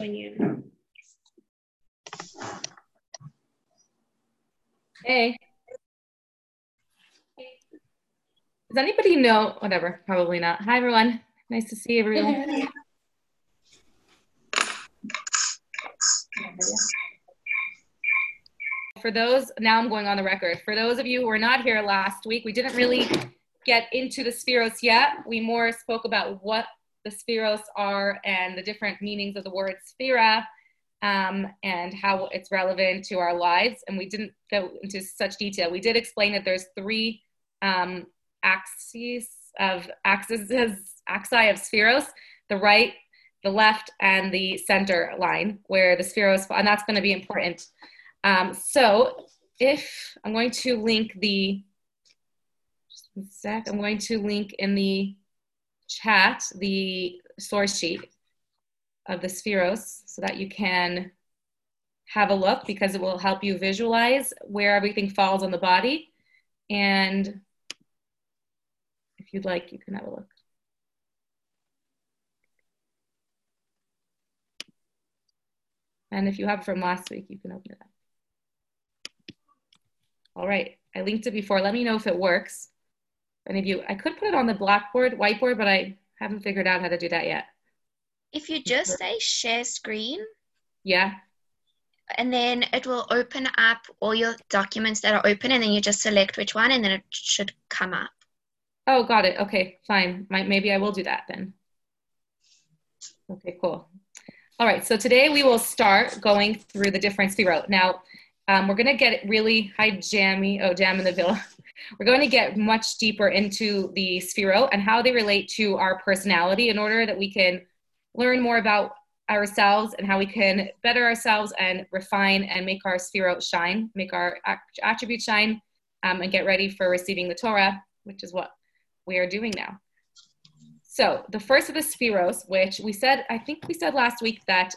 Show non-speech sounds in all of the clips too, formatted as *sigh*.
in. Hey. Does anybody know? Whatever, probably not. Hi, everyone. Nice to see everyone. For those, now I'm going on the record. For those of you who were not here last week, we didn't really get into the sefiros yet. We more spoke about what the sefiros are and the different meanings of the word sefira um, and how it's relevant to our lives. And we didn't go into such detail. We did explain that there's three um, axes of axes axi of sefiros: the right, the left, and the center line, where the sefiros, and that's going to be important. Um, so, if I'm going to link the, just one sec, I'm going to link in the chat the source sheet of the sefiros so that you can have a look because it will help you visualize where everything falls on the body. And if you'd like, you can have a look. And if you have from last week, you can open it up. All right, I linked it before. Let me know if it works. Any of you, I could put it on the blackboard, whiteboard, but I haven't figured out how to do that yet. If you just say share screen. Yeah. And then it will open up all your documents that are open, and then you just select which one, and then it should come up. Oh, got it. Okay, fine. maybe I will do that then. Okay, cool. All right, so today we will start going through the different zero. Now, um, we're gonna get really, hi Jammy, oh Jam in the *laughs* Villa. We're going to get much deeper into the Sphero and how they relate to our personality in order that we can learn more about ourselves and how we can better ourselves and refine and make our Sphero shine, make our attributes shine, um, and get ready for receiving the Torah, which is what we are doing now. So the first of the Sefiros, which we said, I think we said last week that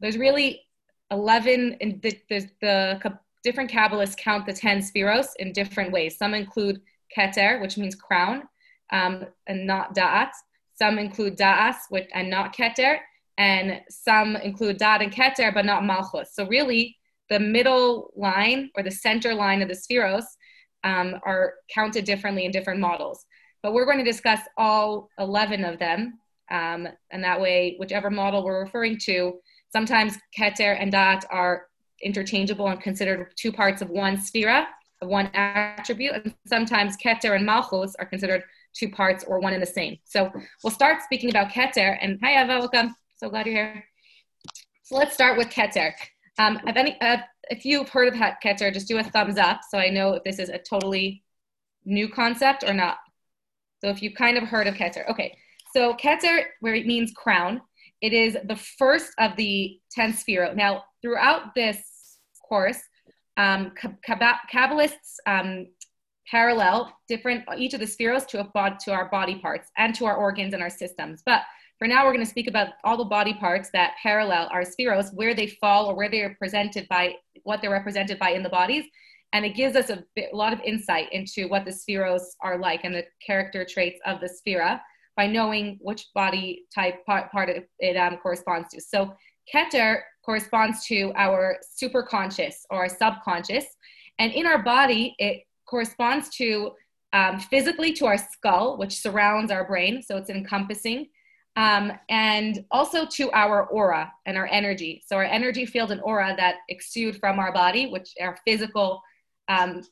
there's really 11, and the, the, the different Kabbalists count the 10 Sefiros in different ways. Some include Keter, which means crown, um, and not Da'at. Some include Da'as which, and not Keter. And some include Da'at and Keter, but not Malchus. So really, the middle line or the center line of the Sefiros um, are counted differently in different models. But we're going to discuss all 11 of them. Um, and that way, whichever model we're referring to, sometimes Keter and Da'at are interchangeable and considered two parts of one sefira, of one attribute. And sometimes Keter and Malchus are considered two parts or one and the same. So we'll start speaking about Keter. And hi, Eva, welcome. So glad you're here. So let's start with Keter. Um, if, any, uh, if you've heard of Keter, just do a thumbs up so I know if this is a totally new concept or not. So if you've kind of heard of Keter. Okay, so Keter, where it means crown, it is the first of the 10 sphero. Now, throughout this course, um, Kabbalists um, parallel different each of the sefiros to, a, to our body parts and to our organs and our systems. But for now, we're going to speak about all the body parts that parallel our sefiros, where they fall or where they are presented by what they're represented by in the bodies. And it gives us a, bit, a lot of insight into what the sefiros are like and the character traits of the sefira by knowing which body type part, part it, it um, corresponds to. So Keter corresponds to our superconscious or subconscious. And in our body, it corresponds to um, physically to our skull, which surrounds our brain, so it's encompassing, um, and also to our aura and our energy. So our energy field and aura that exude from our body, which are physical, um,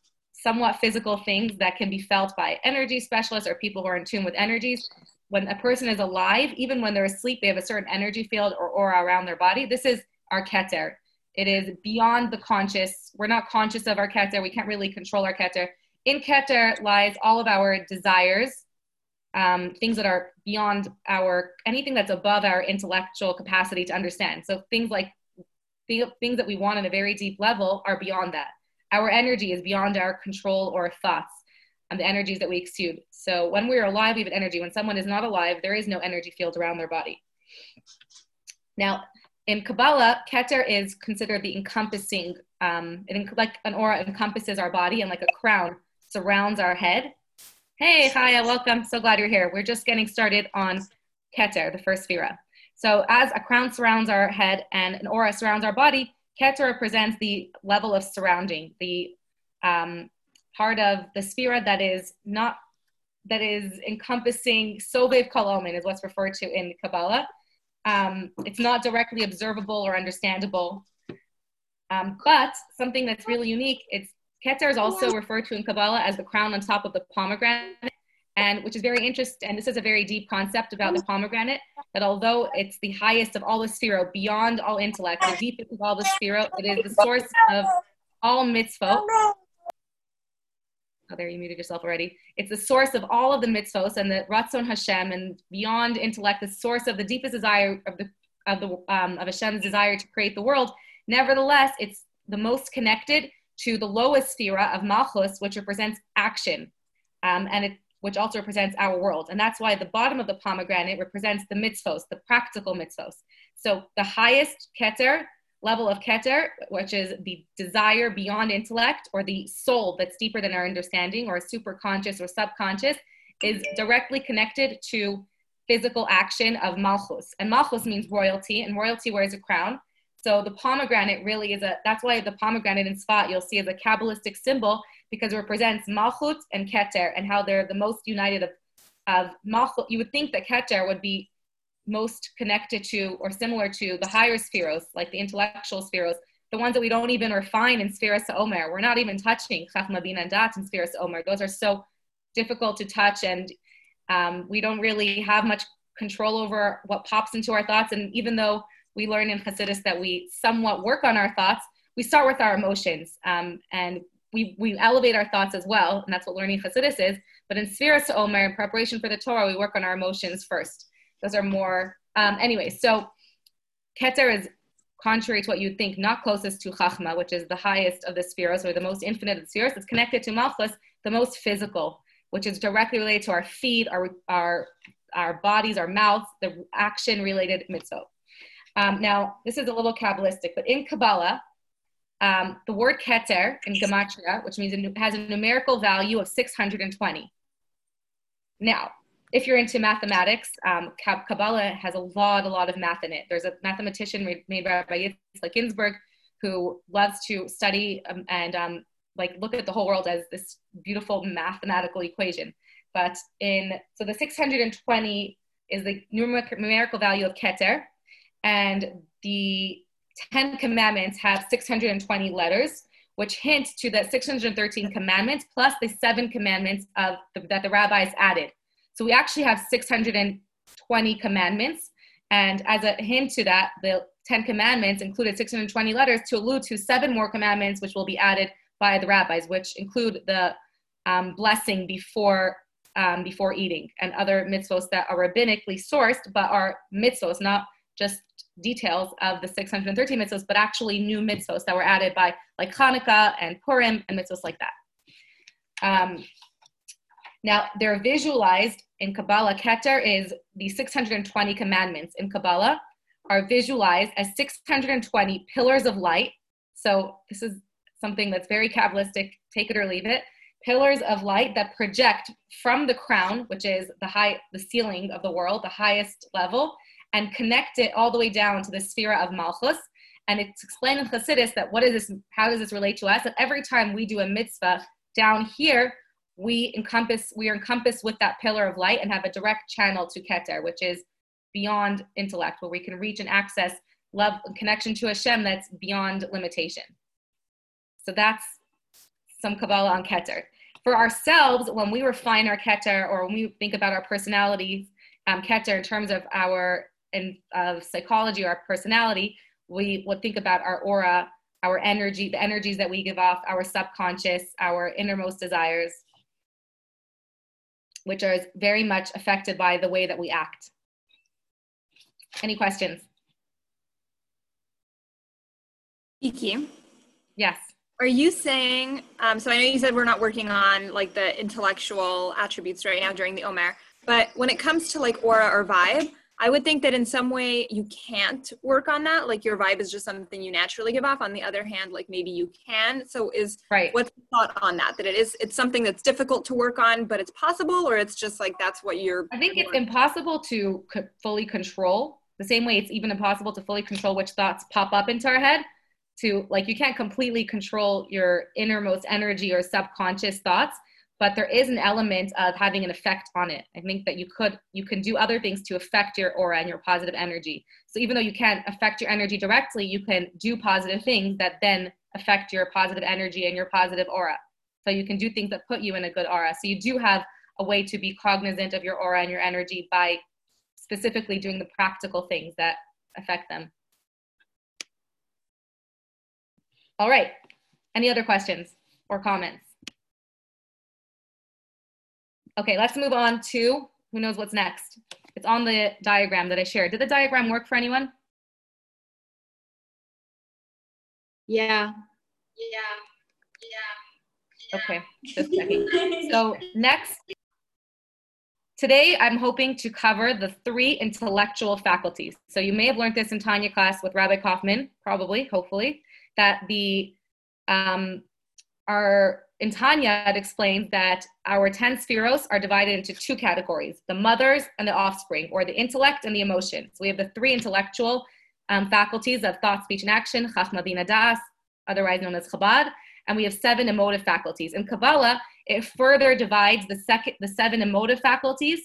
somewhat physical things that can be felt by energy specialists or people who are in tune with energies. When a person is alive, even when they're asleep, they have a certain energy field or aura around their body. This is our keter. It is beyond the conscious. We're not conscious of our keter. We can't really control our keter. In keter lies all of our desires, um, things that are beyond our, anything that's above our intellectual capacity to understand. So things like things that we want on a very deep level are beyond that. Our energy is beyond our control or thoughts and the energies that we exude. So when we're alive, we have energy. When someone is not alive, there is no energy field around their body. Now, in Kabbalah, Keter is considered the encompassing, um, it, like an aura encompasses our body and like a crown surrounds our head. Hey, Chaya, welcome. So glad you're here. We're just getting started on Keter, the first Sefira. So as a crown surrounds our head and an aura surrounds our body, Keter represents the level of surrounding, the um, part of the sefira that is not that is encompassing Sovev Kol Almin is what's referred to in Kabbalah. Um, it's not directly observable or understandable. Um, but something that's really unique, it's Keter is also referred to in Kabbalah as the crown on top of the pomegranate, and which is very interesting. And this is a very deep concept about the pomegranate, that although it's the highest of all the sphero, beyond all intellect, the deepest of all the sphero, it is the source of all mitzvot. Oh, there you muted yourself already. It's the source of all of the mitzvot and the Ratzon Hashem and beyond intellect, the source of the deepest desire of the of the um, of Hashem's desire to create the world. Nevertheless, it's the most connected to the lowest sefira of Malchus, which represents action, um, and it which also represents our world. And that's why the bottom of the pomegranate represents the mitzvos, the practical mitzvos. So the highest keter level of keter, which is the desire beyond intellect or the soul that's deeper than our understanding or super conscious or subconscious, is directly connected to physical action of malchus. And malchus means royalty, and royalty wears a crown. So the pomegranate really is a, that's why the pomegranate in Sfat you'll see is a Kabbalistic symbol because it represents malchut and keter and how they're the most united of, of malchut. You would think that keter would be most connected to or similar to the higher sefiros, like the intellectual sefiros, the ones that we don't even refine in Sefiras Omer. We're not even touching Chachma Bin and Dat in Sefiras Omer. Those are so difficult to touch, and um, we don't really have much control over what pops into our thoughts. And even though we learn in Hasidus that we somewhat work on our thoughts, we start with our emotions, um, and we, we elevate our thoughts as well, and that's what learning Hasidus is. But in Sefiras Omer, in preparation for the Torah, we work on our emotions first. Those are more, um, anyway, so Keter is contrary to what you'd think, not closest to Chachma, which is the highest of the spheres or the most infinite of the spheres. It's connected to Malchus, the most physical, which is directly related to our feet, our, our, our bodies, our mouths, the action related mitzvot. Um, now, this is a little Kabbalistic, but in Kabbalah, um, the word keter in Gematria, which means it has a numerical value of 620. Now, if you're into mathematics, um, Kabbalah has a lot, a lot of math in it. There's a mathematician made by Yitzhak Ginsburgh who loves to study um, and um, like look at the whole world as this beautiful mathematical equation. But in so the 620 is the numerical value of Keter, and the Ten Commandments have 620 letters, which hint to the 613 commandments plus the seven commandments of the, that the rabbis added. So we actually have 620 commandments. And as a hint to that, the 10 commandments included 620 letters to allude to seven more commandments, which will be added by the rabbis, which include the um, blessing before um, before eating and other mitzvos that are rabbinically sourced, but are mitzvos, not just details of the 613 mitzvos, but actually new mitzvos that were added by like Hanukkah and Purim and mitzvos like that. Um, now, they're visualized in Kabbalah. Keter is the 620 commandments in Kabbalah are visualized as 620 pillars of light. So this is something that's very Kabbalistic, take it or leave it. Pillars of light that project from the crown, which is the high, the ceiling of the world, the highest level, and connect it all the way down to the sphere of Malchus. And it's explained in Chassidus that what is this, how does this relate to us? That every time we do a mitzvah down here, we encompass we are encompassed with that pillar of light and have a direct channel to Keter, which is beyond intellect, where we can reach and access love and connection to Hashem that's beyond limitation. So that's some Kabbalah on Keter. For ourselves, when we refine our Keter or when we think about our personalities, um, Keter in terms of our in, of psychology or our personality, we would think about our aura, our energy, the energies that we give off, our subconscious, our innermost desires, which are very much affected by the way that we act. Any questions? Kiki. Yes. Are you saying, um, so I know you said we're not working on like the intellectual attributes right now during the Omer, but when it comes to like aura or vibe, I would think that in some way you can't work on that. Like your vibe is just something you naturally give off. On the other hand, like maybe you can. So is right. What's the thought on that? That it is it's something that's difficult to work on, but it's possible, or it's just like that's what you're. I think it's impossible to co- fully control. the same way it's even impossible to fully control which thoughts pop up into our head to like you can't completely control your innermost energy or subconscious thoughts but there is an element of having an effect on it. I think that you could you can do other things to affect your aura and your positive energy. So even though you can't affect your energy directly you can do positive things that then affect your positive energy and your positive aura. So you can do things that put you in a good aura. So you do have a way to be cognizant of your aura and your energy by specifically doing the practical things that affect them. All right. Any other questions or comments Okay, let's move on to who knows what's next. It's on the diagram that I shared. Did the diagram work for anyone? Yeah. Yeah. Yeah. Okay, just *laughs* checking. so next, today I'm hoping to cover the three intellectual faculties. So you may have learned this in Tanya class with Rabbi Kaufman, probably, hopefully, that the um, our in Tanya, it explains that our 10 sefiros are divided into two categories the mothers and the offspring, or the intellect and the emotion. So we have the three intellectual um, faculties of thought, speech, and action, Chachma Bina Das, otherwise known as Chabad, and we have seven emotive faculties. In Kabbalah, it further divides the, second, the seven emotive faculties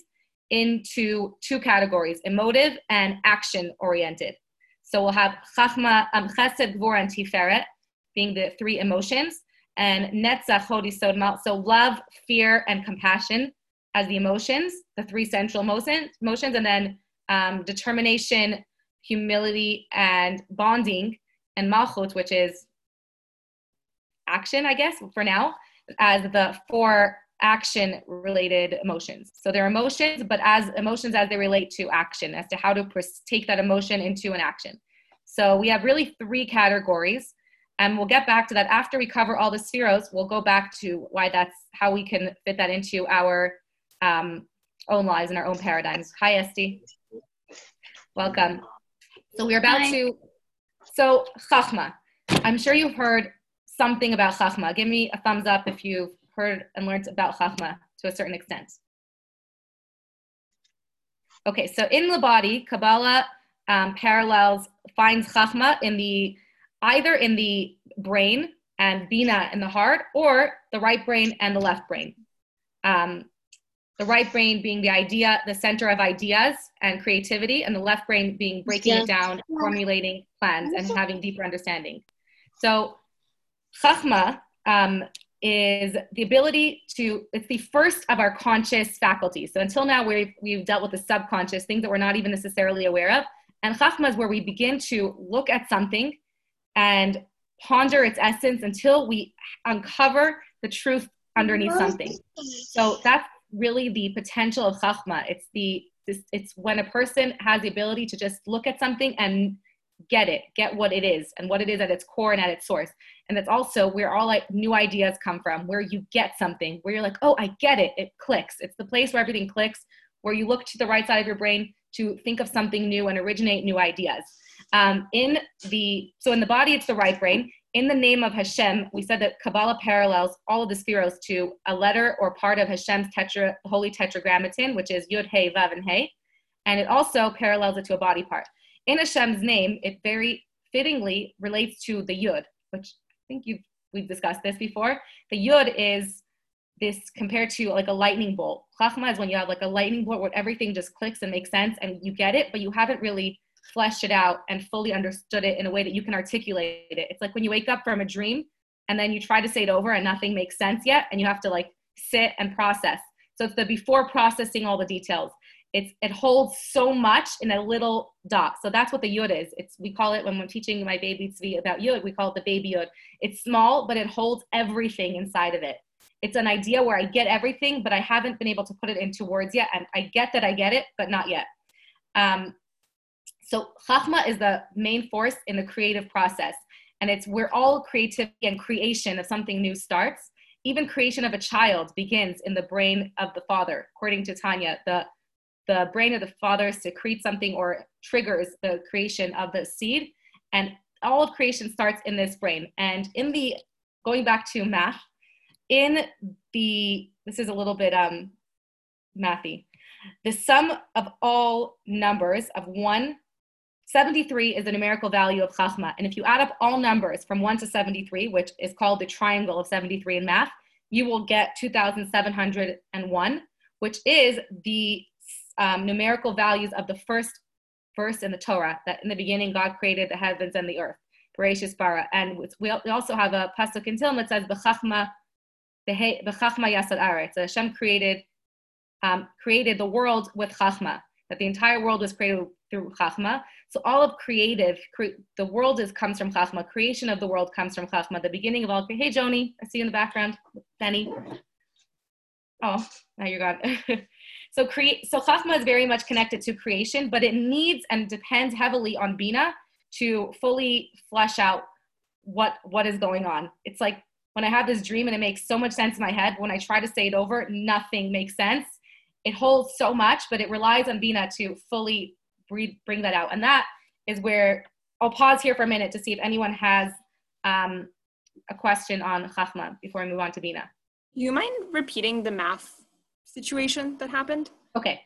into two categories emotive and action oriented. So we'll have Chachma, um, Chesed, Gvor, and Tiferet being the three emotions and netzach hod yesod. So love, fear, and compassion as the emotions, the three central emotions, emotions and then um, determination, humility, and bonding, and malchut, which is action, I guess, for now, as the four action related emotions. So they're emotions, but as emotions as they relate to action, as to how to take that emotion into an action. So we have really three categories. And we'll get back to that after we cover all the sefiros. We'll go back to why that's how we can fit that into our um, own lives and our own paradigms. Hi, Esti. Welcome. So we're about Hi. to. So Chachma, I'm sure you've heard something about Chachma. Give me a thumbs up if you've heard and learned about Chachma to a certain extent. Okay, so in the body, Kabbalah um, parallels finds Chachma in the either in the brain and Bina in the heart, or the right brain and the left brain. Um, the right brain being the idea, the center of ideas and creativity, and the left brain being breaking it down, formulating plans, and having deeper understanding. So, chachma um, is the ability to, it's the first of our conscious faculties. So, until now, we've, we've dealt with the subconscious, things that we're not even necessarily aware of. And chachma is where we begin to look at something and ponder its essence until we uncover the truth underneath something. So that's really the potential of chachma. It's the it's when a person has the ability to just look at something and get it, get what it is, and what it is at its core and at its source. And that's also where all like new ideas come from, where you get something, where you're like, oh, I get it, it clicks. It's the place where everything clicks, where you look to the right side of your brain to think of something new and originate new ideas. Um, in the so in the body, it's the right brain. In the name of Hashem, we said that Kabbalah parallels all of the sefiros to a letter or part of Hashem's tetra, holy tetragrammaton, which is Yud, Hey, Vav, and Hey, and it also parallels it to a body part. In Hashem's name, it very fittingly relates to the Yud, which I think you've we've discussed this before. The Yud is this compared to like a lightning bolt. Chachma is when you have like a lightning bolt where everything just clicks and makes sense and you get it, but you haven't really fleshed it out and fully understood it in a way that you can articulate it. It's like when you wake up from a dream and then you try to say it over and nothing makes sense yet and you have to like sit and process. So it's the before processing all the details. It's it holds so much in a little dot. So that's what the yud is. It's we call it when I'm teaching my baby Tzvi about yud, we call it the baby yud. It's small, but it holds everything inside of it. It's an idea where I get everything, but I haven't been able to put it into words yet. And I get that I get it, but not yet. Um, so Chachma is the main force in the creative process. And it's where all creativity and creation of something new starts. Even creation of a child begins in the brain of the father. According to Tanya, the, the brain of the father secretes something or triggers the creation of the seed. And all of creation starts in this brain. And in the, going back to math, in the, this is a little bit um, mathy, the sum of all numbers of one 73 is the numerical value of Chachma. And if you add up all numbers from 1 to 73, which is called the triangle of 73 in math, you will get 2,701, which is the um, numerical values of the first verse in the Torah, that in the beginning God created the heavens and the earth. Bereshis bara. And we also have a pasuk in Tehillim that says, B'chachma yasad aretz. Hashem created, um, created the world with chachma, that the entire world was created through chachma. So all of creative, cre- the world is comes from Chachma. Creation of the world comes from Chachma. The beginning of all. Hey, Joni, I see you in the background. Benny. Oh, now you're gone. *laughs* so create. So Chachma is very much connected to creation, but it needs and depends heavily on Bina to fully flesh out what what is going on. It's like when I have this dream and it makes so much sense in my head. When I try to say it over, nothing makes sense. It holds so much, but it relies on Bina to fully bring that out. And that is where I'll pause here for a minute to see if anyone has um, a question on Chachma before we move on to Bina. You mind repeating the math situation that happened? Okay.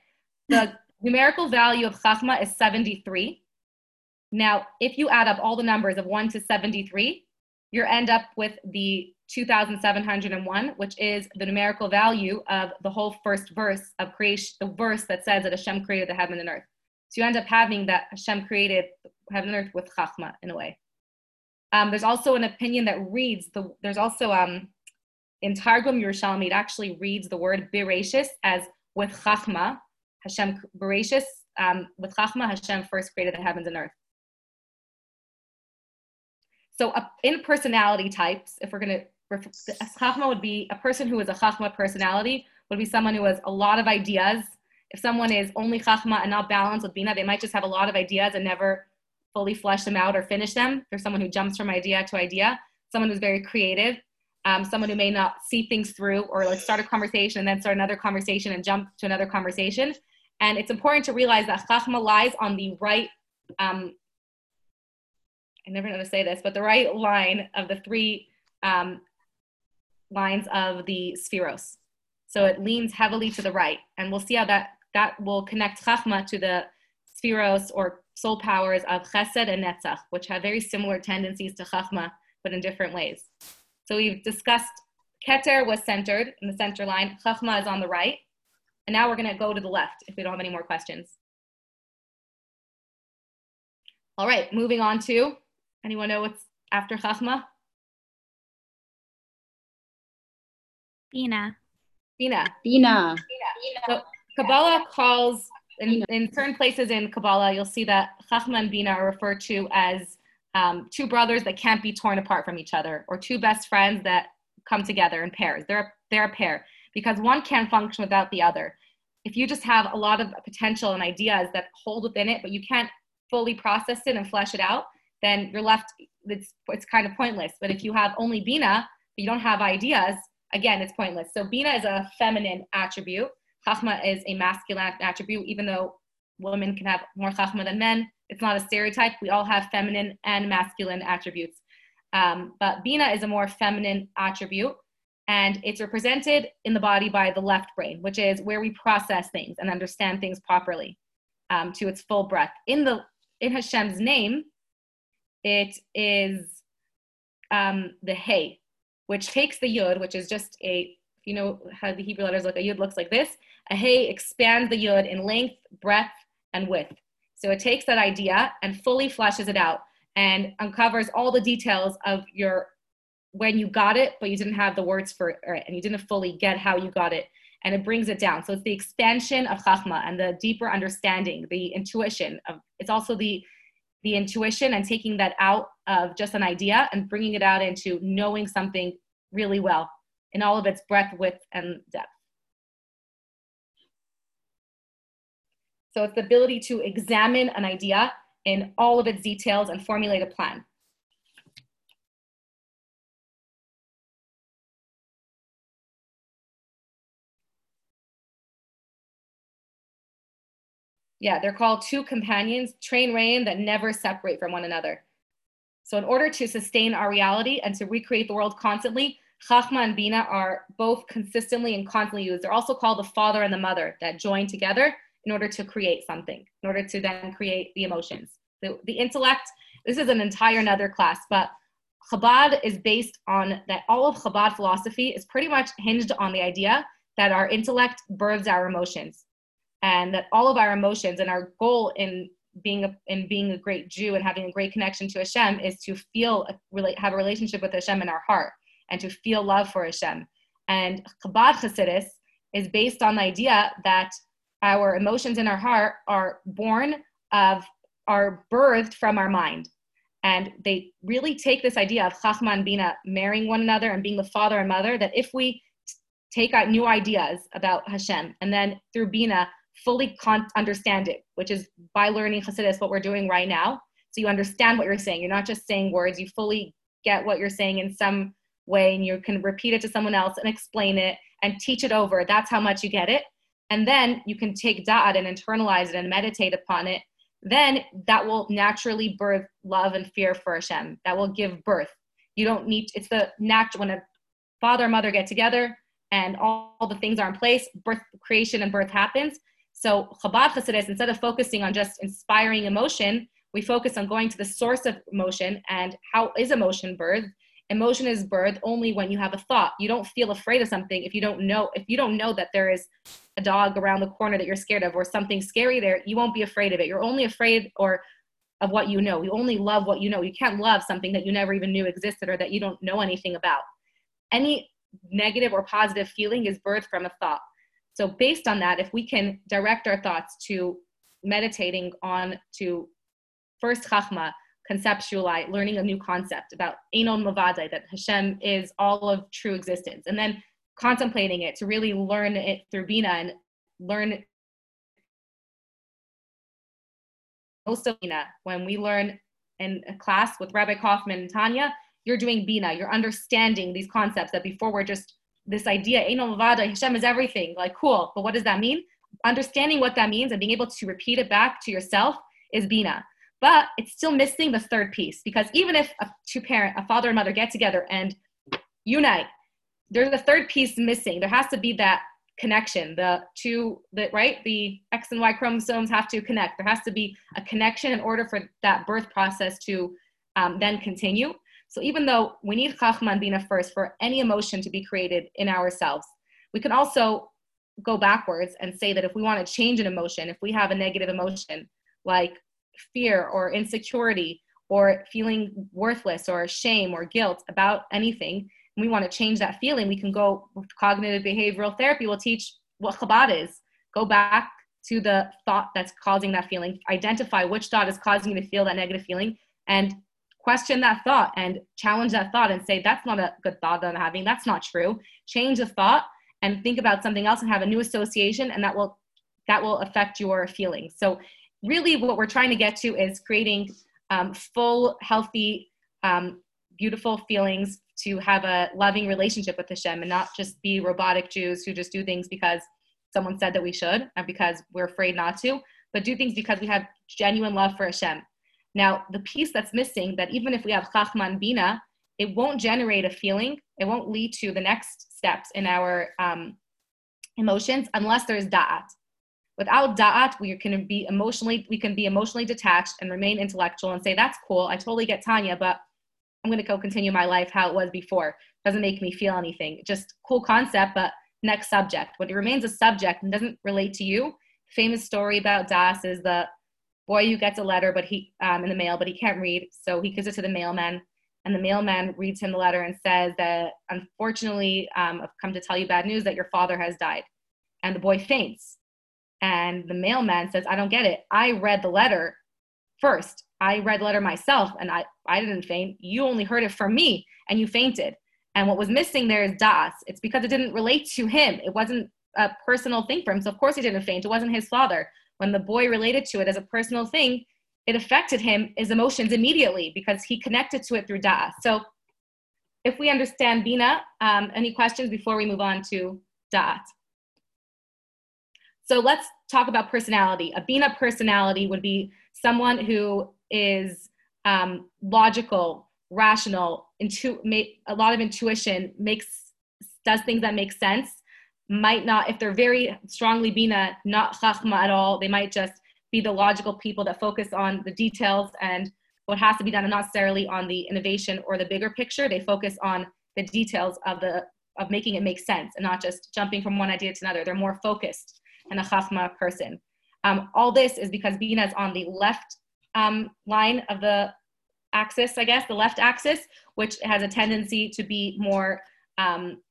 The numerical value of Chachma is 73. Now, if you add up all the numbers of 1 to 73, you end up with the 2701, which is the numerical value of the whole first verse of creation, the verse that says that Hashem created the heaven and earth. So you end up having that Hashem created heaven and earth with chachma in a way. Um, there's also an opinion that reads the. There's also um, in Targum Yerushalmi it actually reads the word bereshis as with chachma. Hashem bereshis um, with chachma. Hashem first created the heavens and earth. So uh, in personality types, if we're gonna, chachma would be a person who is a chachma personality would be someone who has a lot of ideas if someone is only chachma and not balanced with bina, they might just have a lot of ideas and never fully flesh them out or finish them. There's someone who jumps from idea to idea, someone who's very creative, um, someone who may not see things through or like start a conversation and then start another conversation and jump to another conversation. And it's important to realize that chachma lies on the right, um, I never know to say this, but the right line of the three um, lines of the sefiros. So it leans heavily to the right. And we'll see how that that will connect Chachma to the sefiros or soul powers of Chesed and Netzach, which have very similar tendencies to Chachma, but in different ways. So we've discussed Keter was centered in the center line, Chachma is on the right, and now we're going to go to the left if we don't have any more questions. All right, moving on to, anyone know what's after Chachma? Bina. Bina. Bina. Bina. So Kabbalah calls, in, in certain places in Kabbalah, you'll see that Chachma and Bina are referred to as um, two brothers that can't be torn apart from each other, or two best friends that come together in pairs. They're, they're a pair because one can't function without the other. If you just have a lot of potential and ideas that hold within it, but you can't fully process it and flesh it out, then you're left, it's, it's kind of pointless. But if you have only Bina, but you don't have ideas, again, it's pointless. So Bina is a feminine attribute. Chachma is a masculine attribute, even though women can have more chachma than men. It's not a stereotype. We all have feminine and masculine attributes. Um, but Bina is a more feminine attribute, and it's represented in the body by the left brain, which is where we process things and understand things properly um, to its full breadth. In the in Hashem's name, it is um, the Hey, which takes the Yud, which is just a you know how the Hebrew letters look, a Yud looks like this. A Hey expands the Yud in length, breadth, and width. So it takes that idea and fully fleshes it out and uncovers all the details of your when you got it, but you didn't have the words for it, and you didn't fully get how you got it, and it brings it down. So it's the expansion of chachma and the deeper understanding, the intuition of. It's also the the intuition and taking that out of just an idea and bringing it out into knowing something really well in all of its breadth, width, and depth. So it's the ability to examine an idea in all of its details and formulate a plan. Yeah, they're called two companions, train rain, that never separate from one another. So in order to sustain our reality and to recreate the world constantly, Chachma and Bina are both consistently and constantly used. They're also called the father and the mother that join together in order to create something, in order to then create the emotions. The, the intellect, this is an entire another class, but Chabad is based on that all of Chabad philosophy is pretty much hinged on the idea that our intellect births our emotions and that all of our emotions and our goal in being a, in being a great Jew and having a great connection to Hashem is to feel have a relationship with Hashem in our heart and to feel love for Hashem. And Chabad Hasidus is based on the idea that our emotions in our heart are born of are birthed from our mind. And they really take this idea of chachma and bina marrying one another and being the father and mother that if we take out new ideas about hashem and then through bina fully con- understand it which is by learning Hasidus, what we're doing right now. So you understand what you're saying. You're not just saying words. You fully get what you're saying in some way and you can repeat it to someone else and explain it and teach it over. That's how much you get it and then you can take da'at and internalize it and meditate upon it, then that will naturally birth love and fear for Hashem. That will give birth. You don't need, it's the natural, when a father and mother get together and all, all the things are in place, birth, creation and birth happens. So Chabad Hasidus, instead of focusing on just inspiring emotion, we focus on going to the source of emotion and how is emotion birthed emotion is birthed only when you have a thought. You don't feel afraid of something if you don't know if you don't know that there is a dog around the corner that you're scared of or something scary there you won't be afraid of it. You're only afraid or of what you know. You only love what you know. You can't love something that you never even knew existed or that you don't know anything about. Any negative or positive feeling is birthed from a thought. So based on that if we can direct our thoughts to meditating on to first chachma conceptualize, learning a new concept about Einon Mavade, that Hashem is all of true existence, and then contemplating it to really learn it through Bina and learn most of Bina. When we learn in a class with Rabbi Kaufman and Tanya, you're doing Bina, you're understanding these concepts that before we're just this idea, Einon Mavade, Hashem is everything, like cool, but what does that mean? Understanding what that means and being able to repeat it back to yourself is Bina but it's still missing the third piece because even if a two parent a father and mother get together and unite there's a third piece missing. There has to be that connection. The two the right? The x and y chromosomes have to connect. There has to be a connection in order for that birth process to um, then continue. So even though we need chachma and bina first for any emotion to be created in ourselves we can also go backwards and say that if we want to change an emotion if we have a negative emotion like fear or insecurity or feeling worthless or shame or guilt about anything, and we want to change that feeling, we can go cognitive behavioral therapy. We'll teach what Chabad is. Go back to the thought that's causing that feeling, identify which thought is causing you to feel that negative feeling, and question that thought and challenge that thought and say, that's not a good thought that I'm having. That's not true. Change the thought and think about something else and have a new association, and that will that will affect your feelings. So really what we're trying to get to is creating um, full, healthy, um, beautiful feelings to have a loving relationship with Hashem and not just be robotic Jews who just do things because someone said that we should and because we're afraid not to, but do things because we have genuine love for Hashem. Now, the piece that's missing, that even if we have Chachman Bina, it won't generate a feeling, it won't lead to the next steps in our um, emotions unless there's Da'at. Without da'at, we can be emotionally we can be emotionally detached and remain intellectual and say that's cool. I totally get Tanya, but I'm going to go continue my life how it was before. Doesn't make me feel anything. Just cool concept, but next subject. When it remains a subject and doesn't relate to you, famous story about Das is the boy who gets a letter, but he um, in the mail, but he can't read, so he gives it to the mailman, and the mailman reads him the letter and says that unfortunately, um, I've come to tell you bad news that your father has died, and the boy faints. And the mailman says, I don't get it. I read the letter first. I read the letter myself and I, I didn't faint. You only heard it from me and you fainted. And what was missing there is Das. It's because it didn't relate to him. It wasn't a personal thing for him. So, of course, he didn't faint. It wasn't his father. When the boy related to it as a personal thing, it affected him, his emotions immediately because he connected to it through Das. So, if we understand Bina, um, any questions before we move on to Da'at? So let's talk about personality. A Bina personality would be someone who is um, logical, rational, intu- a lot of intuition, makes does things that make sense. Might not, if they're very strongly Bina, not Chachma at all, they might just be the logical people that focus on the details and what has to be done and not necessarily on the innovation or the bigger picture. They focus on the details of the of making it make sense and not just jumping from one idea to another. They're more focused and a chachma person. Um, all this is because Bina is on the left um, line of the axis, I guess, the left axis, which has a tendency to be more, um,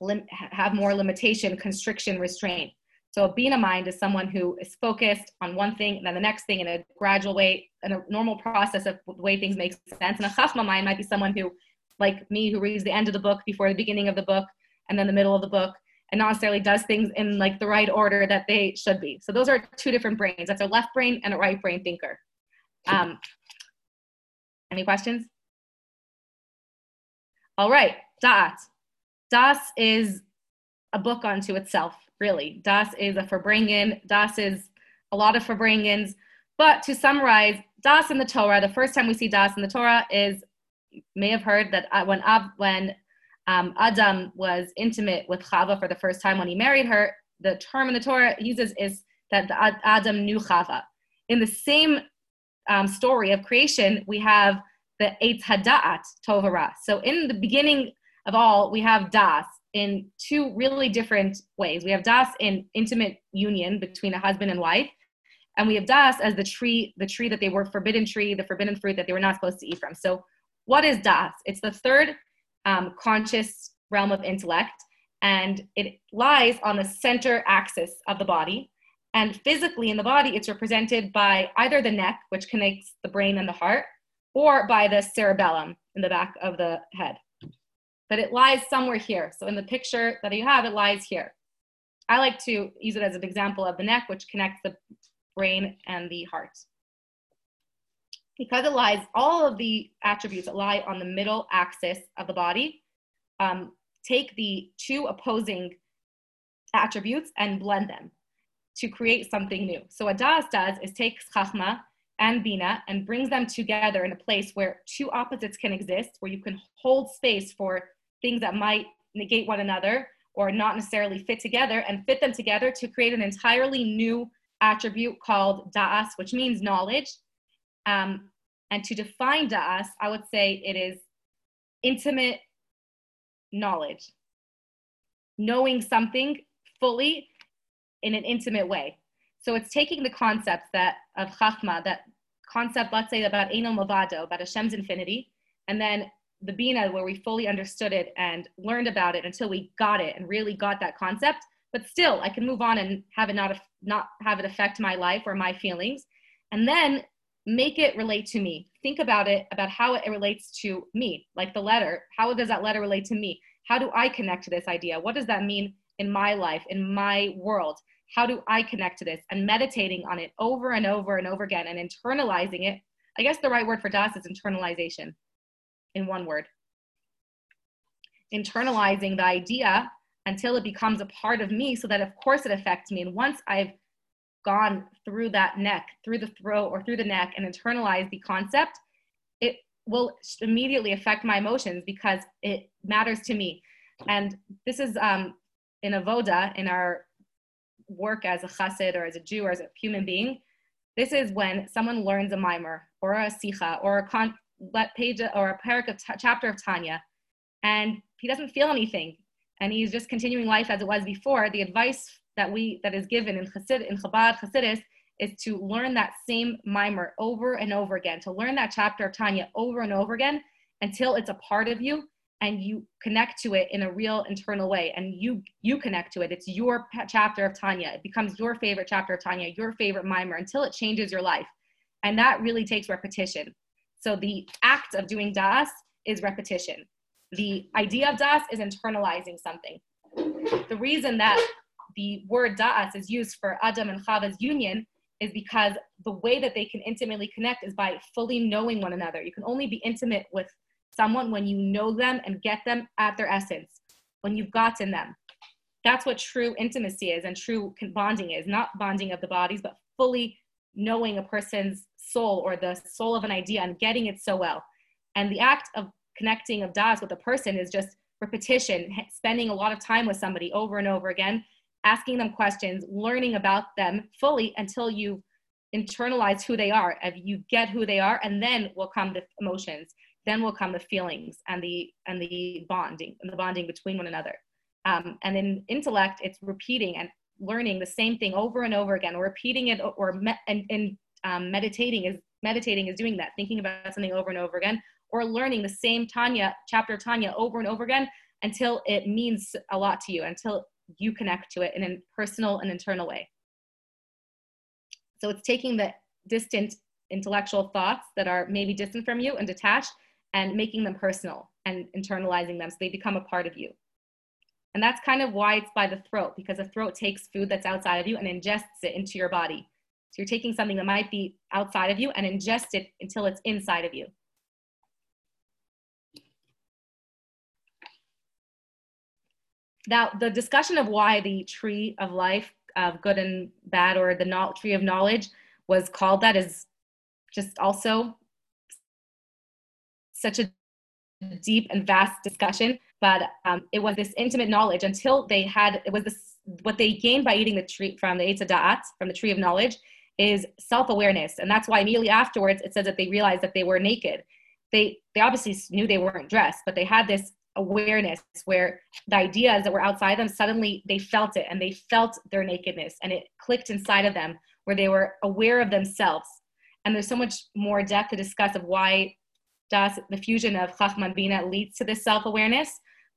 lim- have more limitation, constriction, restraint. So a Bina mind is someone who is focused on one thing and then the next thing in a gradual way, in a normal process of the way things make sense. And a Chachma mind might be someone who, like me, who reads the end of the book before the beginning of the book and then the middle of the book and not necessarily does things in like the right order that they should be. So those are two different brains. That's a left brain and a right brain thinker. Um, any questions? All right, Da'at. Das is a book unto itself, really. Das is a Farbrengen. Das is a lot of Farbrengens. But to summarize, Das in the Torah, the first time we see Das in the Torah is, may have heard that uh, when, Ab, when um, Adam was intimate with Chava for the first time when he married her, the term in the Torah uses is that Adam knew Chava. In the same um, story of creation, we have the Eitz Hada'at Tovara. So in the beginning of all, we have Das in two really different ways. We have Das in intimate union between a husband and wife, and we have Das as the tree, the tree that they were forbidden tree, the forbidden fruit that they were not supposed to eat from. So what is Das? It's the third um, conscious realm of intellect, and it lies on the center axis of the body. And physically in the body, it's represented by either the neck, which connects the brain and the heart, or by the cerebellum in the back of the head. But it lies somewhere here. So in the picture that you have, it lies here. I like to use it as an example of the neck, which connects the brain and the heart. Because it lies, all of the attributes that lie on the middle axis of the body um, take the two opposing attributes and blend them to create something new. So what Das does is takes Chachma and Bina and brings them together in a place where two opposites can exist, where you can hold space for things that might negate one another or not necessarily fit together and fit them together to create an entirely new attribute called Da'as, which means knowledge. Um, and to define Da'as, I would say it is intimate knowledge, knowing something fully in an intimate way. So it's taking the concepts that of Chachma, that concept, let's say about Ein Mavado, about Hashem's infinity, and then the Bina, where we fully understood it and learned about it until we got it and really got that concept. But still, I can move on and have it not not have it affect my life or my feelings, and then make it relate to me. Think about it about how it relates to me, like the letter. How does that letter relate to me? How do I connect to this idea? What does that mean in my life, in my world? How do I connect to this? And meditating on it over and over and over again and internalizing it. I guess the right word for Das is internalization in one word. Internalizing the idea until it becomes a part of me so that, of course, it affects me. And once I've gone through that neck, through the throat, or through the neck and internalized the concept, it will immediately affect my emotions because it matters to me. And this is um, in Avoda, in our work as a chassid or as a Jew or as a human being, this is when someone learns a mimer or a sicha or a con- page or a parak of t- chapter of Tanya, and he doesn't feel anything, and he's just continuing life as it was before. The advice that we that is given in Chassid in Chabad Chassidus is to learn that same mimer over and over again, to learn that chapter of Tanya over and over again until it's a part of you and you connect to it in a real internal way and you you connect to it. It's your chapter of tanya. It becomes your favorite chapter of tanya your favorite mimer until it changes your life. And that really takes repetition. So the act of doing das is repetition. The idea of das is internalizing something. The reason that the word da'as is used for adam and chava's union is because the way that they can intimately connect is by fully knowing one another you can only be intimate with someone when you know them and get them at their essence, when you've gotten them. That's what true intimacy is and true bonding is not bonding of the bodies, but fully knowing a person's soul or the soul of an idea and getting it so well. And the act of connecting of das with a person is just repetition, spending a lot of time with somebody over and over again, asking them questions, learning about them fully until you internalize who they are, if you get who they are, and then will come the emotions, then will come the feelings and the and the bonding and the bonding between one another. Um, and in intellect, it's repeating and learning the same thing over and over again, or repeating it, or me- and, and um, meditating is meditating is doing that, thinking about something over and over again, or learning the same Tanya chapter Tanya over and over again until it means a lot to you, until you connect to it in a personal and internal way. So it's taking the distant intellectual thoughts that are maybe distant from you and detached and making them personal and internalizing them so they become a part of you. And that's kind of why it's by the throat, because the throat takes food that's outside of you and ingests it into your body. So you're taking something that might be outside of you and ingest it until it's inside of you. Now, the discussion of why the tree of life, of good and bad, or the tree of knowledge was called that is just also such a deep and vast discussion. But um, it was this intimate knowledge until they had, it was this, what they gained by eating the tree from the Eitz Da'at, from the tree of knowledge, is self-awareness. And that's why immediately afterwards it says that they realized that they were naked. They, they obviously knew they weren't dressed, but they had this awareness where the ideas that were outside them suddenly they felt it and they felt their nakedness and it clicked inside of them where they were aware of themselves. And there's so much more depth to discuss of why das the fusion of chachma bina leads to this self-awareness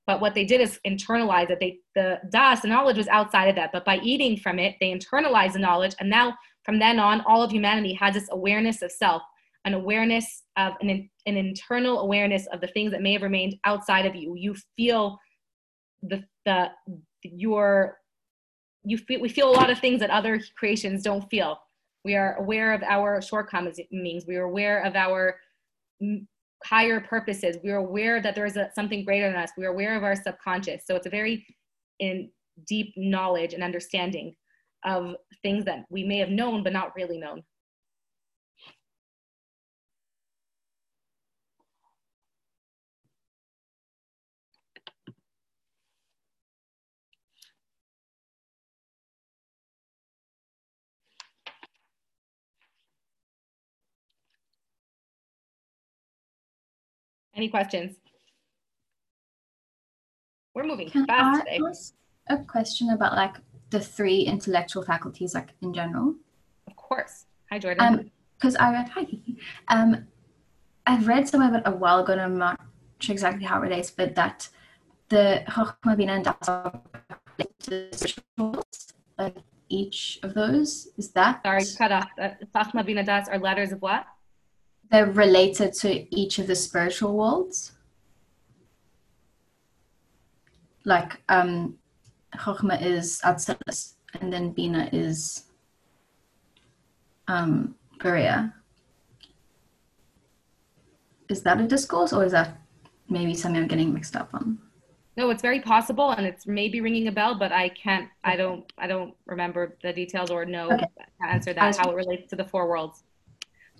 but what they did is internalize it. They the das the knowledge was outside of that but by eating from it they internalized the knowledge and now from then on all of humanity has this awareness of self an awareness of an, an internal awareness of the things that may have remained outside of you. You feel the, the your you feel we feel a lot of things that other creations don't feel. We are aware of our shortcomings. We are aware of our higher purposes. We are aware that there is a, something greater than us. We are aware of our subconscious. So it's a very in deep knowledge and understanding of things that we may have known but not really known. Any questions? We're moving Can fast I today. ask a question about like the three intellectual faculties, like in general? Of course. Hi, Jordan. Um, because I read *laughs* hi, Um, I've read somewhere about a while ago, and I'm not sure exactly how it relates, but that the Chochmah, Bina, and Das are like each of those. Is that Sorry, cut off. Chochmah, Bina, Das are letters of what? They're related to each of the spiritual worlds? Like, um, Chochmah is Atzilus, and then Bina is um, Bria. Is that a discourse, or is that maybe something I'm getting mixed up on? No, it's very possible, and it's maybe ringing a bell, but I can't. I don't. I don't remember the details or know Okay. to answer that. How it relates to the four worlds.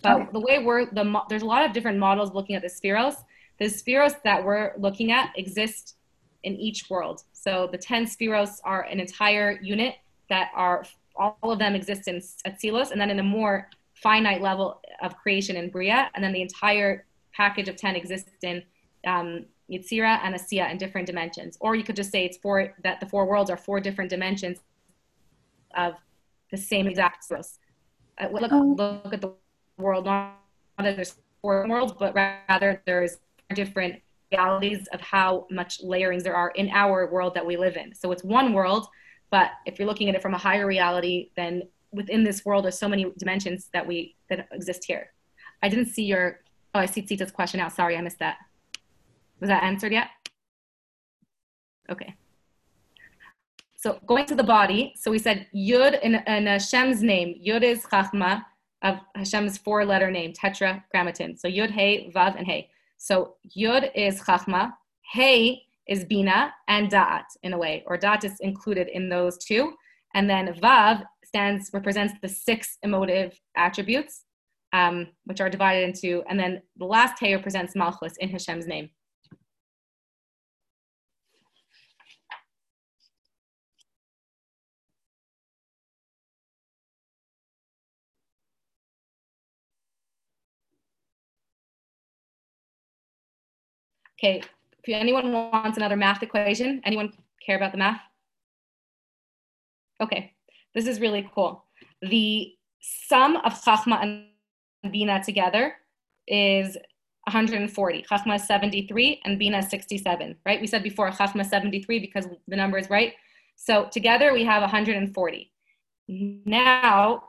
But Okay. the way we're the there's a lot of different models looking at the sefiros. The sefiros that we're looking at exist in each world. So the ten sefiros are an entire unit that are all of them exist in Atsilos, and then in a more finite level of creation in Bria, and then the entire package of ten exists in um, Yitzira and Asiya in different dimensions. Or you could just say it's four that the four worlds are four different dimensions of the same exact sefiros. Uh, look, Oh. look at the world not there's four worlds, but rather there's different realities of how much layerings there are in our world that we live in. So it's one world, but if you're looking at it from a higher reality, then within this world there's so many dimensions that we that exist here. I didn't see your oh I see Tita's question out. Sorry, I missed that. Was that answered yet? Okay. So going to the body, so we said Yud in, in Hashem's name. Yud is Chachma of Hashem's four-letter name, Tetragrammaton. So Yud, Hey, Vav, and Hey. So Yud is Chachma, Hey is Bina, and Da'at in a way, or Da'at is included in those two. And then Vav stands represents the six emotive attributes, um, which are divided into, and then the last Hey represents Malchus in Hashem's name. Okay, if anyone wants another math equation, anyone care about the math? Okay, this is really cool. The sum of Chachma and Bina together is 140. Chachma is 73 and Bina is 67, right? We said before Chachma 73 because the number is right. So together we have 140. Now,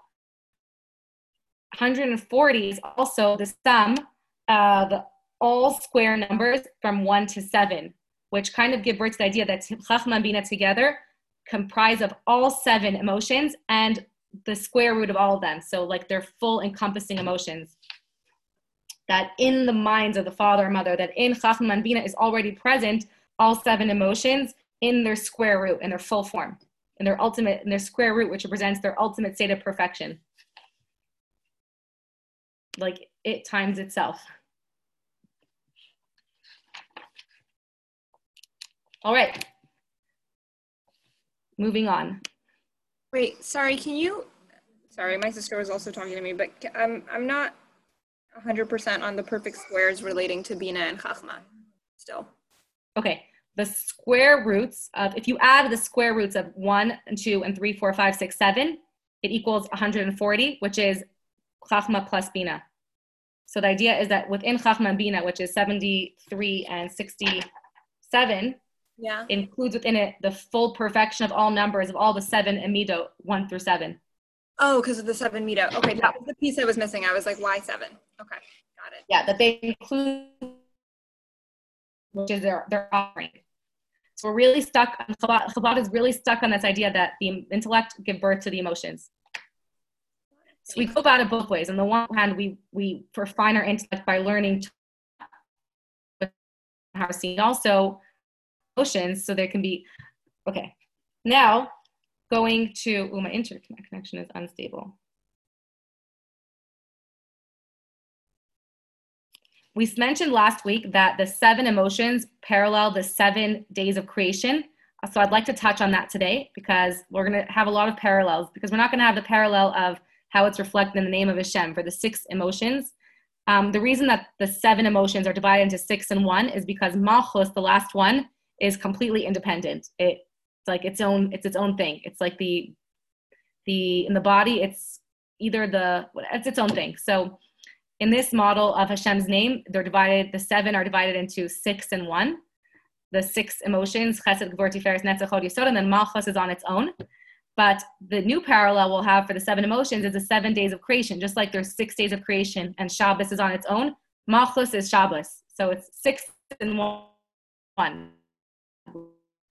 140 is also the sum of all square numbers from 1 to 7, which kind of give birth to the idea that Chachma and Bina together comprise of all seven emotions and the square root of all of them. So, like their full encompassing emotions. That in the minds of the father and mother, that in Chachma and Bina is already present all seven emotions in their square root, in their full form, in their ultimate, in their square root, which represents their ultimate state of perfection. Like it times itself. All right. Moving on. Wait, sorry, can you, sorry, my sister was also talking to me, but ca- I'm, I'm not 100% on the perfect squares relating to Bina and Chachma still. Okay. The square roots of, if you add the square roots of 1 and 2 and 3, 4, 5, 6, 7, it equals 140, which is Chachma plus Bina. So the idea is that within Chachma and Bina, which is 73 and 67, Yeah. includes within it the full perfection of all numbers of all the seven amido, 1 through 7. Oh, because of the seven meter. Okay, that was the piece I was missing. I was like, why seven? Okay, got it. Yeah, that they include, which is their, their offering. So we're really stuck, Chabad, Chabad is really stuck on this idea that the intellect give birth to the emotions. So we go about it both ways. On the one hand, we, we refine our intellect by learning how to see also emotions so there can be, okay. Now, going to, oh, my internet connection is unstable. We mentioned last week that the seven emotions parallel the seven days of creation. So I'd like to touch on that today because we're going to have a lot of parallels because we're not going to have the parallel of how it's reflected in the name of Hashem for the six emotions. Um, the reason that the seven emotions are divided into six and one is because Malchus, the last one, is completely independent. It, it's like its own, it's its own thing. It's like the, the in the body, it's either the, it's its own thing. So in this model of Hashem's name, they're divided, the seven are divided into six and one. The six emotions, Chesed, Gvur, Tiferes, Netzach, Hod, Yesod, and then Malchus is on its own. But the new parallel we'll have for the seven emotions is the seven days of creation. Just like there's six days of creation and Shabbos is on its own, Malchus is Shabbos. So it's six and one,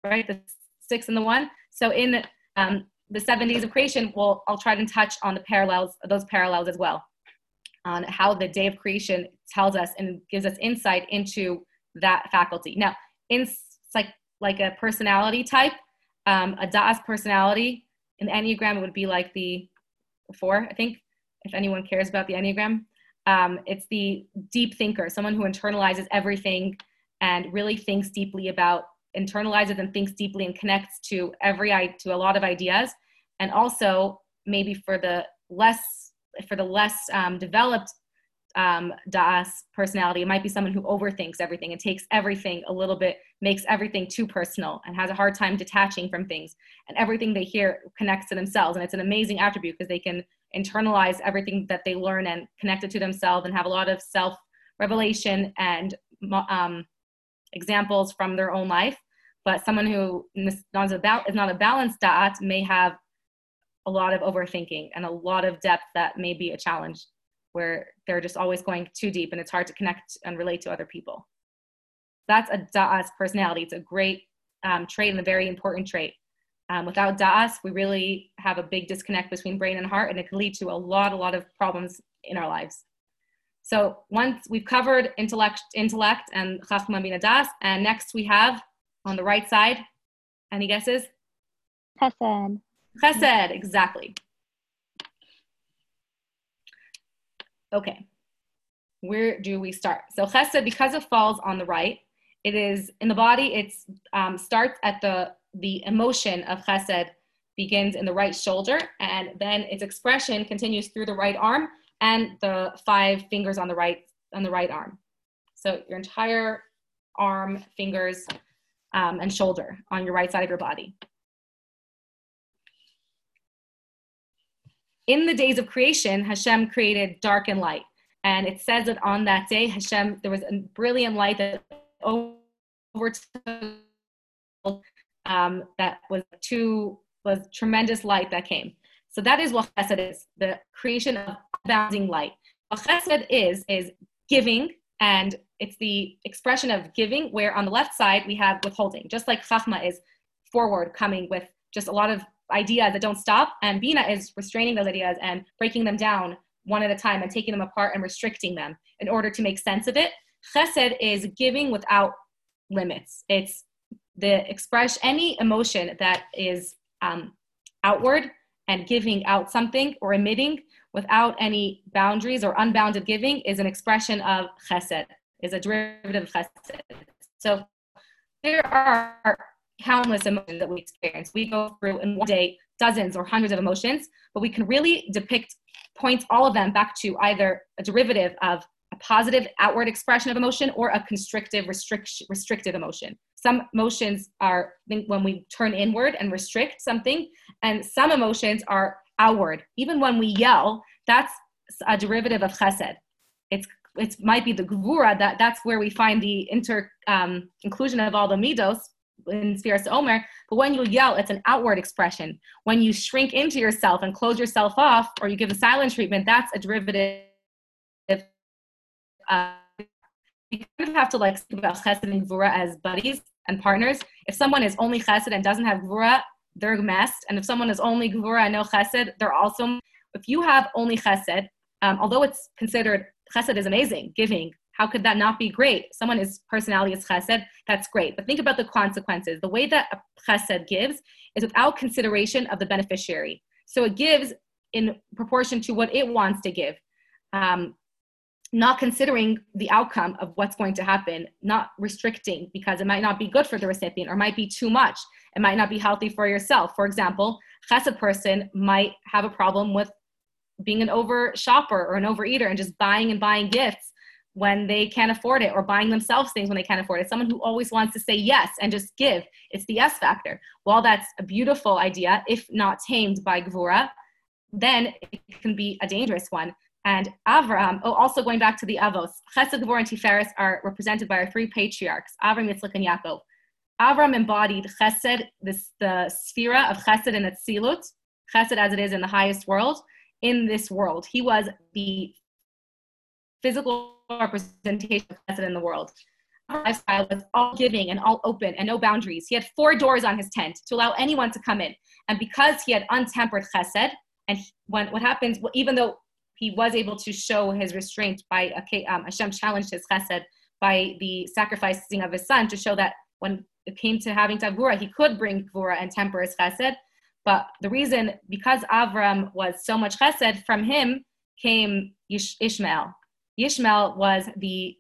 right? The six and the one. So in um, the seven days of creation, we'll, I'll try to touch on the parallels, those parallels as well, on how the day of creation tells us and gives us insight into that faculty. Now, in like like a personality type, um, a Das personality in the Enneagram, it would be like the four, I think, if anyone cares about the Enneagram. Um, it's the deep thinker, someone who internalizes everything and really thinks deeply about, internalizes and thinks deeply and connects to every, to a lot of ideas. And also maybe for the less, for the less um, developed um, Das personality. It might be someone who overthinks everything and takes everything a little bit, makes everything too personal and has a hard time detaching from things. And everything they hear connects to themselves. And it's an amazing attribute because they can internalize everything that they learn and connect it to themselves and have a lot of self revelation and um, examples from their own life. But someone who is not a balanced da'at may have a lot of overthinking and a lot of depth that may be a challenge where they're just always going too deep and it's hard to connect and relate to other people. That's a da'as personality. It's a great um, trait and a very important trait. Um, without da'as, we really have a big disconnect between brain and heart, and it can lead to a lot, a lot of problems in our lives. So once we've covered intellect, intellect and chachma bina das, and next we have on the right side, any guesses? Chesed. Chesed, exactly. Okay, where do we start? So chesed, because it falls on the right, it is in the body. It um, starts at the the emotion of chesed begins in the right shoulder, and then its expression continues through the right arm and the five fingers on the right on the right arm. So your entire arm, fingers, um, and shoulder on your right side of your body. In the days of creation, Hashem created dark and light. And it says that on that day, Hashem, there was a brilliant light that overtook, um, that was too, was tremendous light that came. So that is what chesed is, the creation of abounding light. Chesed is, is giving, and it's the expression of giving, where on the left side we have withholding, just like chachma is forward, coming with just a lot of ideas that don't stop, and bina is restraining those ideas and breaking them down one at a time and taking them apart and restricting them in order to make sense of it. Chesed is giving without limits. It's the express any emotion that is um, outward and giving out something or emitting without any boundaries or unbounded giving is an expression of chesed, is a derivative of chesed. So there are countless emotions that we experience. We go through in one day dozens or hundreds of emotions, but we can really depict, point all of them back to either a derivative of a positive outward expression of emotion or a constrictive, restrict, restrictive emotion. Some emotions are when we turn inward and restrict something, and some emotions are outward. Even when we yell, that's a derivative of chesed. It's it might be the gvura that that's where we find the inter um, inclusion of all the midos in Sefiras Omer. But when you yell, it's an outward expression. When you shrink into yourself and close yourself off, or you give a silent treatment, that's a derivative. Uh, you kind of have to like think about chesed and gvura as buddies and partners. If someone is only chesed and doesn't have gvura, they're messed. And if someone is only gvura and no chesed, they're also. If you have only chesed, um, although it's considered chesed is amazing, giving, how could that not be great? Someone is personality is chesed, that's great. But think about the consequences. The way that a chesed gives is without consideration of the beneficiary. So it gives in proportion to what it wants to give, um, not considering the outcome of what's going to happen, not restricting because it might not be good for the recipient or might be too much. It might not be healthy for yourself. For example, chesed person might have a problem with being an over shopper or an overeater and just buying and buying gifts when they can't afford it or buying themselves things when they can't afford it. Someone who always wants to say yes and just give. It's the yes factor. While that's a beautiful idea, if not tamed by Gvura, then it can be a dangerous one. And Avram, oh, also going back to the Avos, Chesed, Gvura, and Tiferes are represented by our three patriarchs, Avram, Yitzchak, and Yaakov. Avram embodied Chesed, this, the sefira of Chesed and Atzilut, Chesed as it is in the highest world, in this world. He was the physical representation of Chesed in the world. Lifestyle was all giving and all open and no boundaries. He had four doors on his tent to allow anyone to come in. And because he had untempered chesed, and when, what happens, even though he was able to show his restraint by um, Hashem challenged his chesed by the sacrificing of his son to show that when it came to having gvura, he could bring gvura and temper his chesed. But the reason, because Avram was so much chesed, from him came Ishmael. Yishmael was the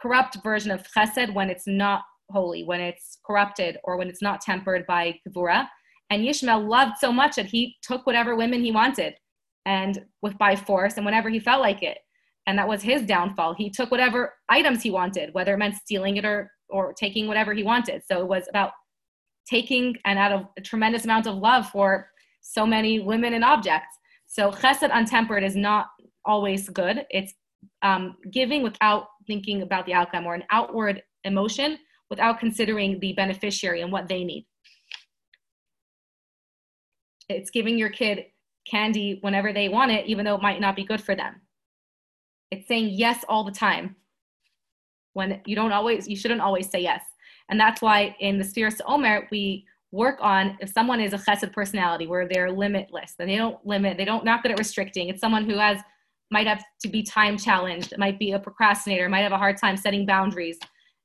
corrupt version of chesed when it's not holy, when it's corrupted, or when it's not tempered by gevura. And Yishmael loved so much that he took whatever women he wanted, and with by force, and whenever he felt like it. And that was his downfall. He took whatever items he wanted, whether it meant stealing it or or taking whatever he wanted. So it was about taking and out of a tremendous amount of love for so many women and objects. So chesed untempered is not always good. It's um, giving without thinking about the outcome or an outward emotion without considering the beneficiary and what they need. It's giving your kid candy whenever they want it, even though it might not be good for them. It's saying yes all the time when you don't always, you shouldn't always say yes. And that's why in the Sefiras Omer, we work on if someone is a chesed personality where they're limitless, then they don't limit, they don't not good at restricting. It's someone who has might have to be time challenged, might be a procrastinator, might have a hard time setting boundaries.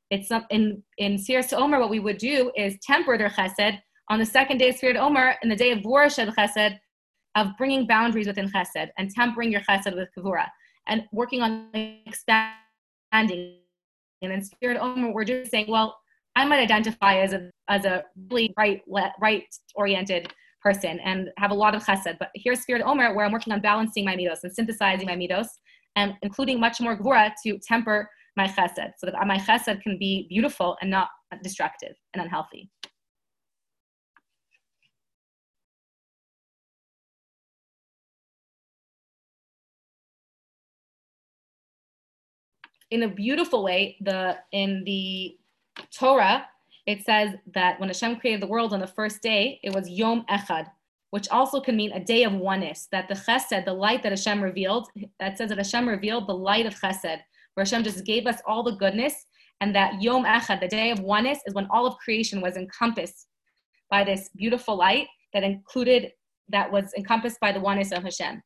It's in in Sefiras Omer, what we would do is temper their chesed on the second day of Sfirat Omer, in the day of Shel Chesed, of bringing boundaries within chesed and tempering your chesed with gvura and working on expanding. And in Sefiras Omer, we're just saying, well, I might identify as a as a really right right oriented person and have a lot of chesed. But here's Sefiras Omer, where I'm working on balancing my midos and synthesizing my midos, and including much more gvura to temper my chesed, so that my chesed can be beautiful and not destructive and unhealthy. In a beautiful way, the in the Torah, it says that when Hashem created the world on the first day, it was Yom Echad, which also can mean a day of oneness. That the Chesed, the light that Hashem revealed, that says that Hashem revealed the light of Chesed, where Hashem just gave us all the goodness, and that Yom Echad, the day of oneness, is when all of creation was encompassed by this beautiful light that included that was encompassed by the oneness of Hashem.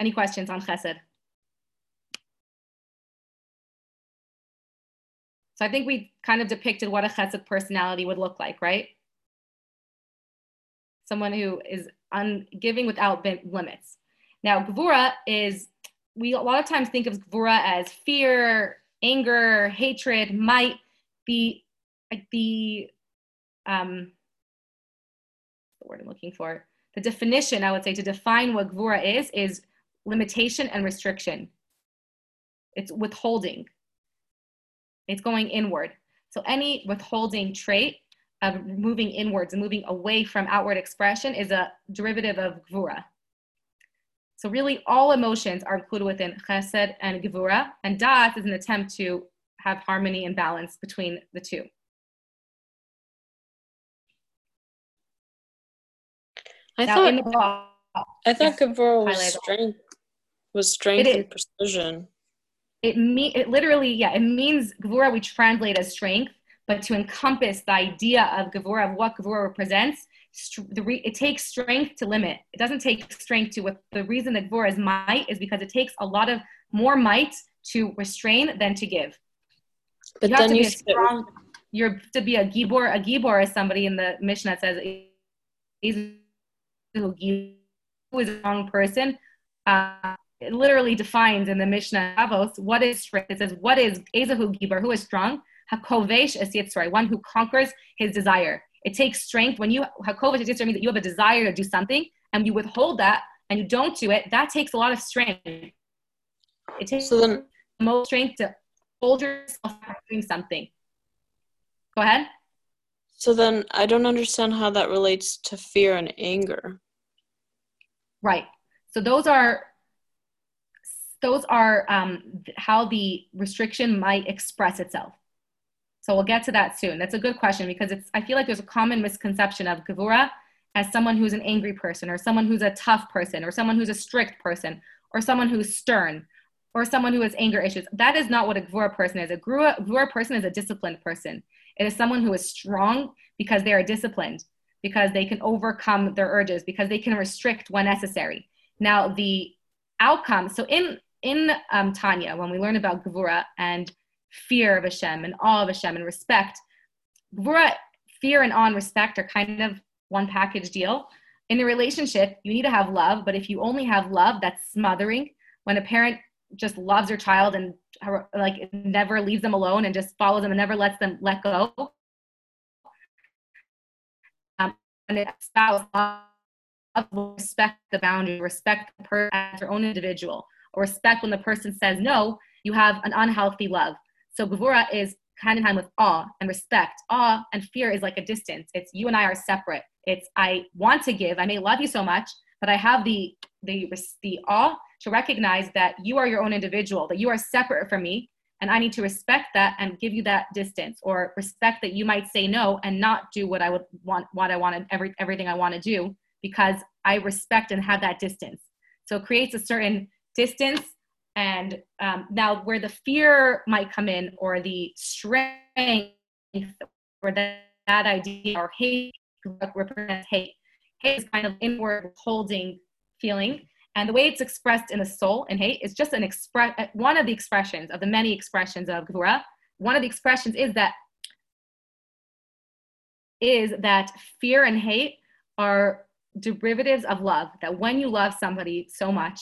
Any questions on chesed? So I think we kind of depicted what a chesed personality would look like, right? Someone who is giving without limits. Now, gvura is, we a lot of times think of gvura as fear, anger, hatred, might be like the, um, the word I'm looking for. The definition, I would say, to define what gvura is, is limitation and restriction. It's withholding. It's going inward. So any withholding trait of moving inwards and moving away from outward expression is a derivative of gvura. So really all emotions are included within chesed and gvura, and das is an attempt to have harmony and balance between the two. I now, thought, I thought Gavura was strength was strength and precision. It mean it literally, yeah, it means Gavura we translate as strength, but to encompass the idea of Gavura, of what Gavura represents, the re, it takes strength to limit. It doesn't take strength to, what the reason that Gavura is might is because it takes a lot of more might to restrain than to give. But you have then you strong, you're to be a gibor. A gibor is somebody in the Mishnah that says who is a strong person. Uh, it literally defines in the Mishnah Avos what is strength. It says, what is Ezahu Gibor, who is strong? Hakovesh es Yitzray, one who conquers his desire. It takes strength when you, Hakovesh es Yitzray means that you have a desire to do something and you withhold that and you don't do it. That takes a lot of strength. It takes so then, the most strength to hold yourself doing something. Go ahead. So then I don't understand how that relates to fear and anger. Right. So those are those are um, how the restriction might express itself. So we'll get to that soon. That's a good question because it's, I feel like there's a common misconception of Gavura as someone who's an angry person or someone who's a tough person or someone who's a strict person or someone who's stern or someone who has anger issues. That is not what a Gvura person is. A Gvura, person is a disciplined person. It is someone who is strong because they are disciplined, because they can overcome their urges, because they can restrict when necessary. Now, the outcome, so in in um, Tanya, when we learn about Gvura and fear of Hashem and awe of Hashem and respect, Gvura, fear and awe and respect are kind of one package deal. In a relationship, you need to have love, but if you only have love, that's smothering. When a parent just loves their child and like never leaves them alone and just follows them and never lets them let go. Um, and a spouse respect the boundary, respect the person as their own individual or respect when the person says no, you have an unhealthy love. So Gavura is hand in hand with awe and respect. Awe and fear is like a distance. It's you and I are separate. It's I want to give. I may love you so much, but I have the the the awe to recognize that you are your own individual, that you are separate from me, and I need to respect that and give you that distance, or respect that you might say no and not do what I would want, what I wanted, every everything I want to do, because I respect and have that distance. So it creates a certain distance and um, now where the fear might come in or the strength or that, that idea or hate represents hate hate is kind of inward holding feeling and the way it's expressed in the soul in hate is just an express one of the expressions of the many expressions of Gvura. One of the expressions is that is that fear and hate are derivatives of love. That when you love somebody so much,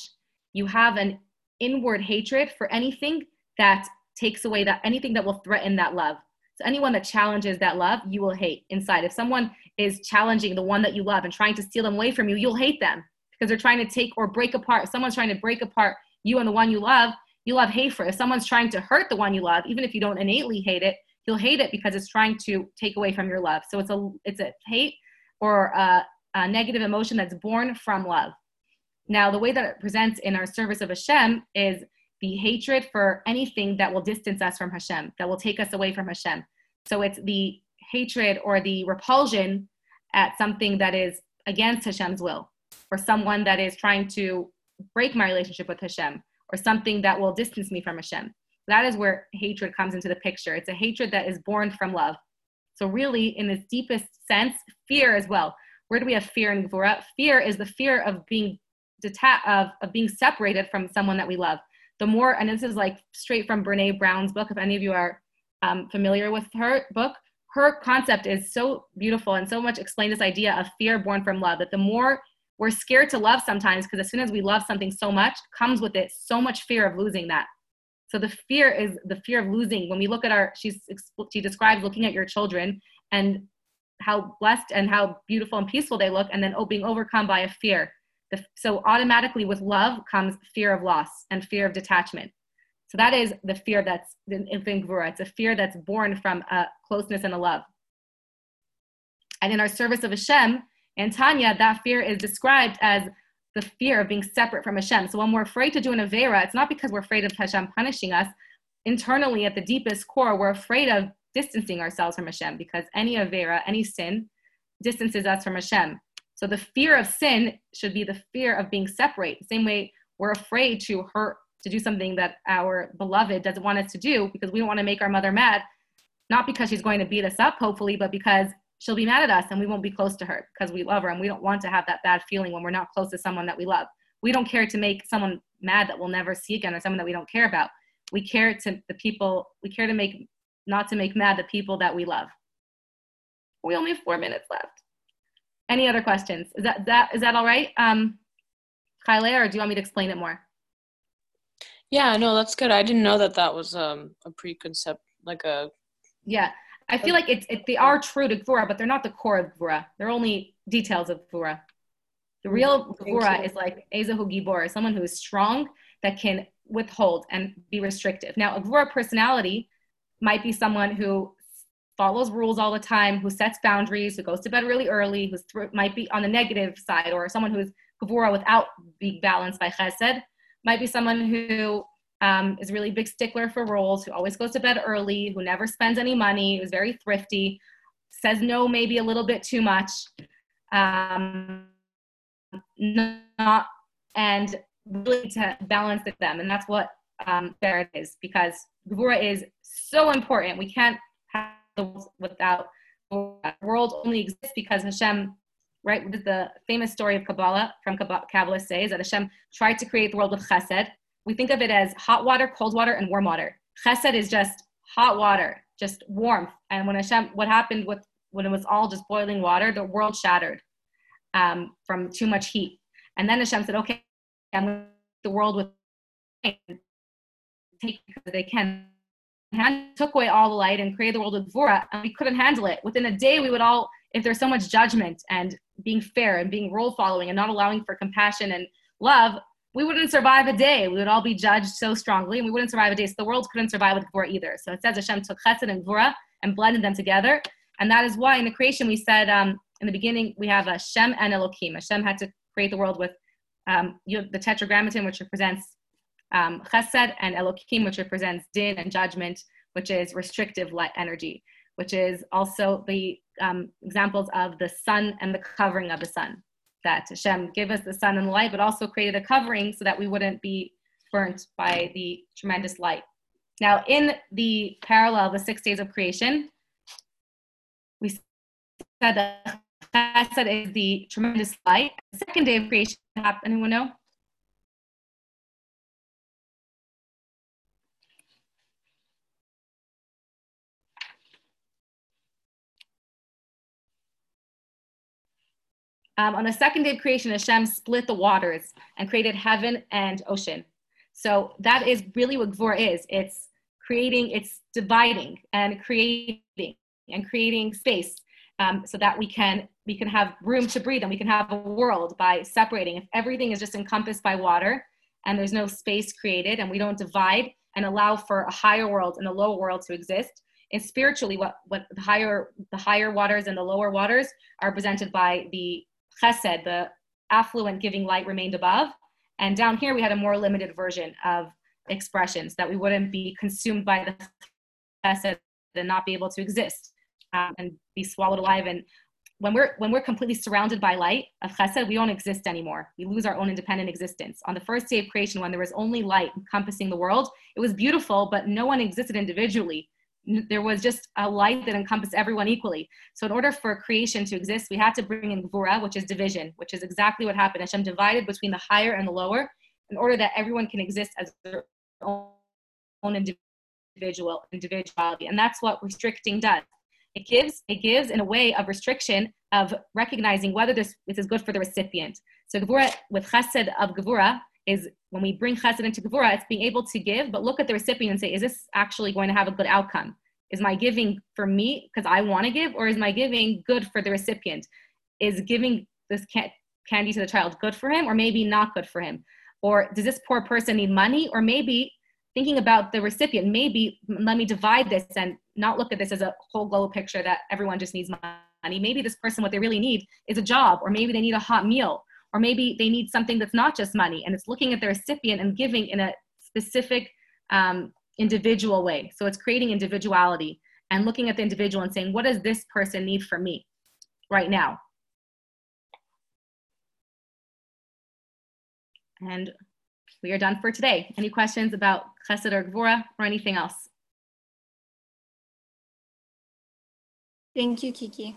you have an inward hatred for anything that takes away that anything that will threaten that love. So anyone that challenges that love, you will hate inside. If someone is challenging the one that you love and trying to steal them away from you, you'll hate them because they're trying to take or break apart. If someone's trying to break apart you and the one you love, you'll have hate for it. If someone's trying to hurt the one you love, even if you don't innately hate it, you'll hate it because it's trying to take away from your love. So it's a it's a hate or a, a negative emotion that's born from love. Now, the way that it presents in our service of Hashem is the hatred for anything that will distance us from Hashem, that will take us away from Hashem. So it's the hatred or the repulsion at something that is against Hashem's will, or someone that is trying to break my relationship with Hashem, or something that will distance me from Hashem. That is where hatred comes into the picture. It's a hatred that is born from love. So, really, in its deepest sense, fear as well. Where do we have fear in Gvura? Fear is the fear of being detached, of, of being separated from someone that we love. The more, and this is like straight from Brene Brown's book, if any of you are um, familiar with her book, her concept is so beautiful and so much explain this idea of fear born from love that the more we're scared to love sometimes because as soon as we love something so much comes with it so much fear of losing that. So the fear is the fear of losing. When we look at our she's she describes looking at your children and how blessed and how beautiful and peaceful they look and then oh, being overcome by a fear the, so automatically with love comes fear of loss and fear of detachment so that is the fear that's in Gvura. It's a fear that's born from a closeness and a love. And in our service of Hashem, and Tanya, that fear is described as the fear of being separate from Hashem. So when we're afraid to do an Avera, it's not because we're afraid of Hashem punishing us. Internally, at the deepest core, we're afraid of distancing ourselves from Hashem because any Avera, any sin, distances us from Hashem. So the fear of sin should be the fear of being separate. Same way we're afraid to hurt to do something that our beloved doesn't want us to do because we don't want to make our mother mad, not because she's going to beat us up, hopefully, but because she'll be mad at us and we won't be close to her because we love her and we don't want to have that bad feeling when we're not close to someone that we love. We don't care to make someone mad that we'll never see again or someone that we don't care about. We care to the people, we care to make, not to make mad the people that we love. We only have four minutes left. Any other questions? Is that, that, is that all right? Um, Kyle, or do you want me to explain it more? Yeah, no, that's good. I didn't know that that was um, a preconcept, like a. Yeah, I feel like it's it, they are true to Gvura, but they're not the core of Gvura. They're only details of Gvura. The real Gvura is like Ezahu Gibor, someone who is strong that can withhold and be restrictive. Now, a Gvura personality might be someone who follows rules all the time, who sets boundaries, who goes to bed really early, who th- might be on the negative side, or someone who's Gvura without being balanced by Chesed might be someone who um, is really big stickler for rules, who always goes to bed early, who never spends any money, who's very thrifty, says no maybe a little bit too much, um, not, and really to balance them. And that's what um, there is because Gvura is so important. We can't the world without the world only exists because Hashem right? The famous story of Kabbalah from Kabbalah says that Hashem tried to create the world with chesed. We think of it as hot water, cold water, and warm water. Chesed is just hot water, just warmth. And when Hashem, what happened with when it was all just boiling water, the world shattered um, from too much heat. And then Hashem said, "Okay, I'm the world with take because they can." And took away all the light and created the world with Gvura, and we couldn't handle it. Within a day, we would all if there's so much judgment and being fair and being rule following and not allowing for compassion and love, we wouldn't survive a day. We would all be judged so strongly and we wouldn't survive a day. So the world couldn't survive with Gvura either. So it says Hashem took Chesed and Gvura and blended them together. And that is why in the creation we said um, in the beginning we have Hashem and Elohim. Hashem had to create the world with um, you know, the tetragrammaton, which represents um, Chesed, and Elohim, which represents Din and judgment, which is restrictive light energy which is also the um, examples of the sun and the covering of the sun. That Hashem gave us the sun and the light, but also created a covering so that we wouldn't be burnt by the tremendous light. Now, in the parallel, the six days of creation, we said that Chesed is the tremendous light. The second day of creation, anyone know? Um, on the second day of creation, Hashem split the waters and created heaven and ocean. So that is really what Gvur is. It's creating, it's dividing and creating and creating space um, so that we can we can have room to breathe and we can have a world by separating. If everything is just encompassed by water and there's no space created and we don't divide and allow for a higher world and a lower world to exist, and spiritually what what the higher the higher waters and the lower waters are presented by the chesed, the affluent giving light remained above. And down here we had a more limited version of expressions that we wouldn't be consumed by the chesed and not be able to exist um, and be swallowed alive. And when we're when we're completely surrounded by light of chesed, we don't exist anymore. We lose our own independent existence. On the first day of creation, when there was only light encompassing the world, it was beautiful, but no one existed individually. There was just a light that encompassed everyone equally. So, in order for creation to exist, we had to bring in gvura, which is division, which is exactly what happened. Hashem divided between the higher and the lower, in order that everyone can exist as their own individual individuality, and that's what restricting does it gives it gives in a way of restriction of recognizing whether this, this is good for the recipient. So Gevura with chesed of Gevura is when we bring chesed into Gevura, it's being able to give, but look at the recipient and say, is this actually going to have a good outcome? Is my giving for me because I want to give, or is my giving good for the recipient? Is giving this candy to the child good for him, or maybe not good for him? Or does this poor person need money, or maybe thinking about the recipient, maybe let me divide this and not look at this as a whole global picture that everyone just needs money. Maybe this person, what they really need is a job, or maybe they need a hot meal, or maybe they need something that's not just money. And it's looking at the recipient and giving in a specific um, individual way. So it's creating individuality and looking at the individual and saying, what does this person need from me right now? And we are done for today. Any questions about Chesed or Gvura or anything else? Thank you, Kiki.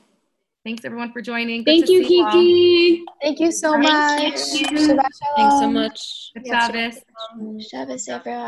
Thanks everyone for joining. Good Thank you, Kiki. You Thank you so Thank much. You. Thanks so much. Good Shabbos. Shabbos, everyone.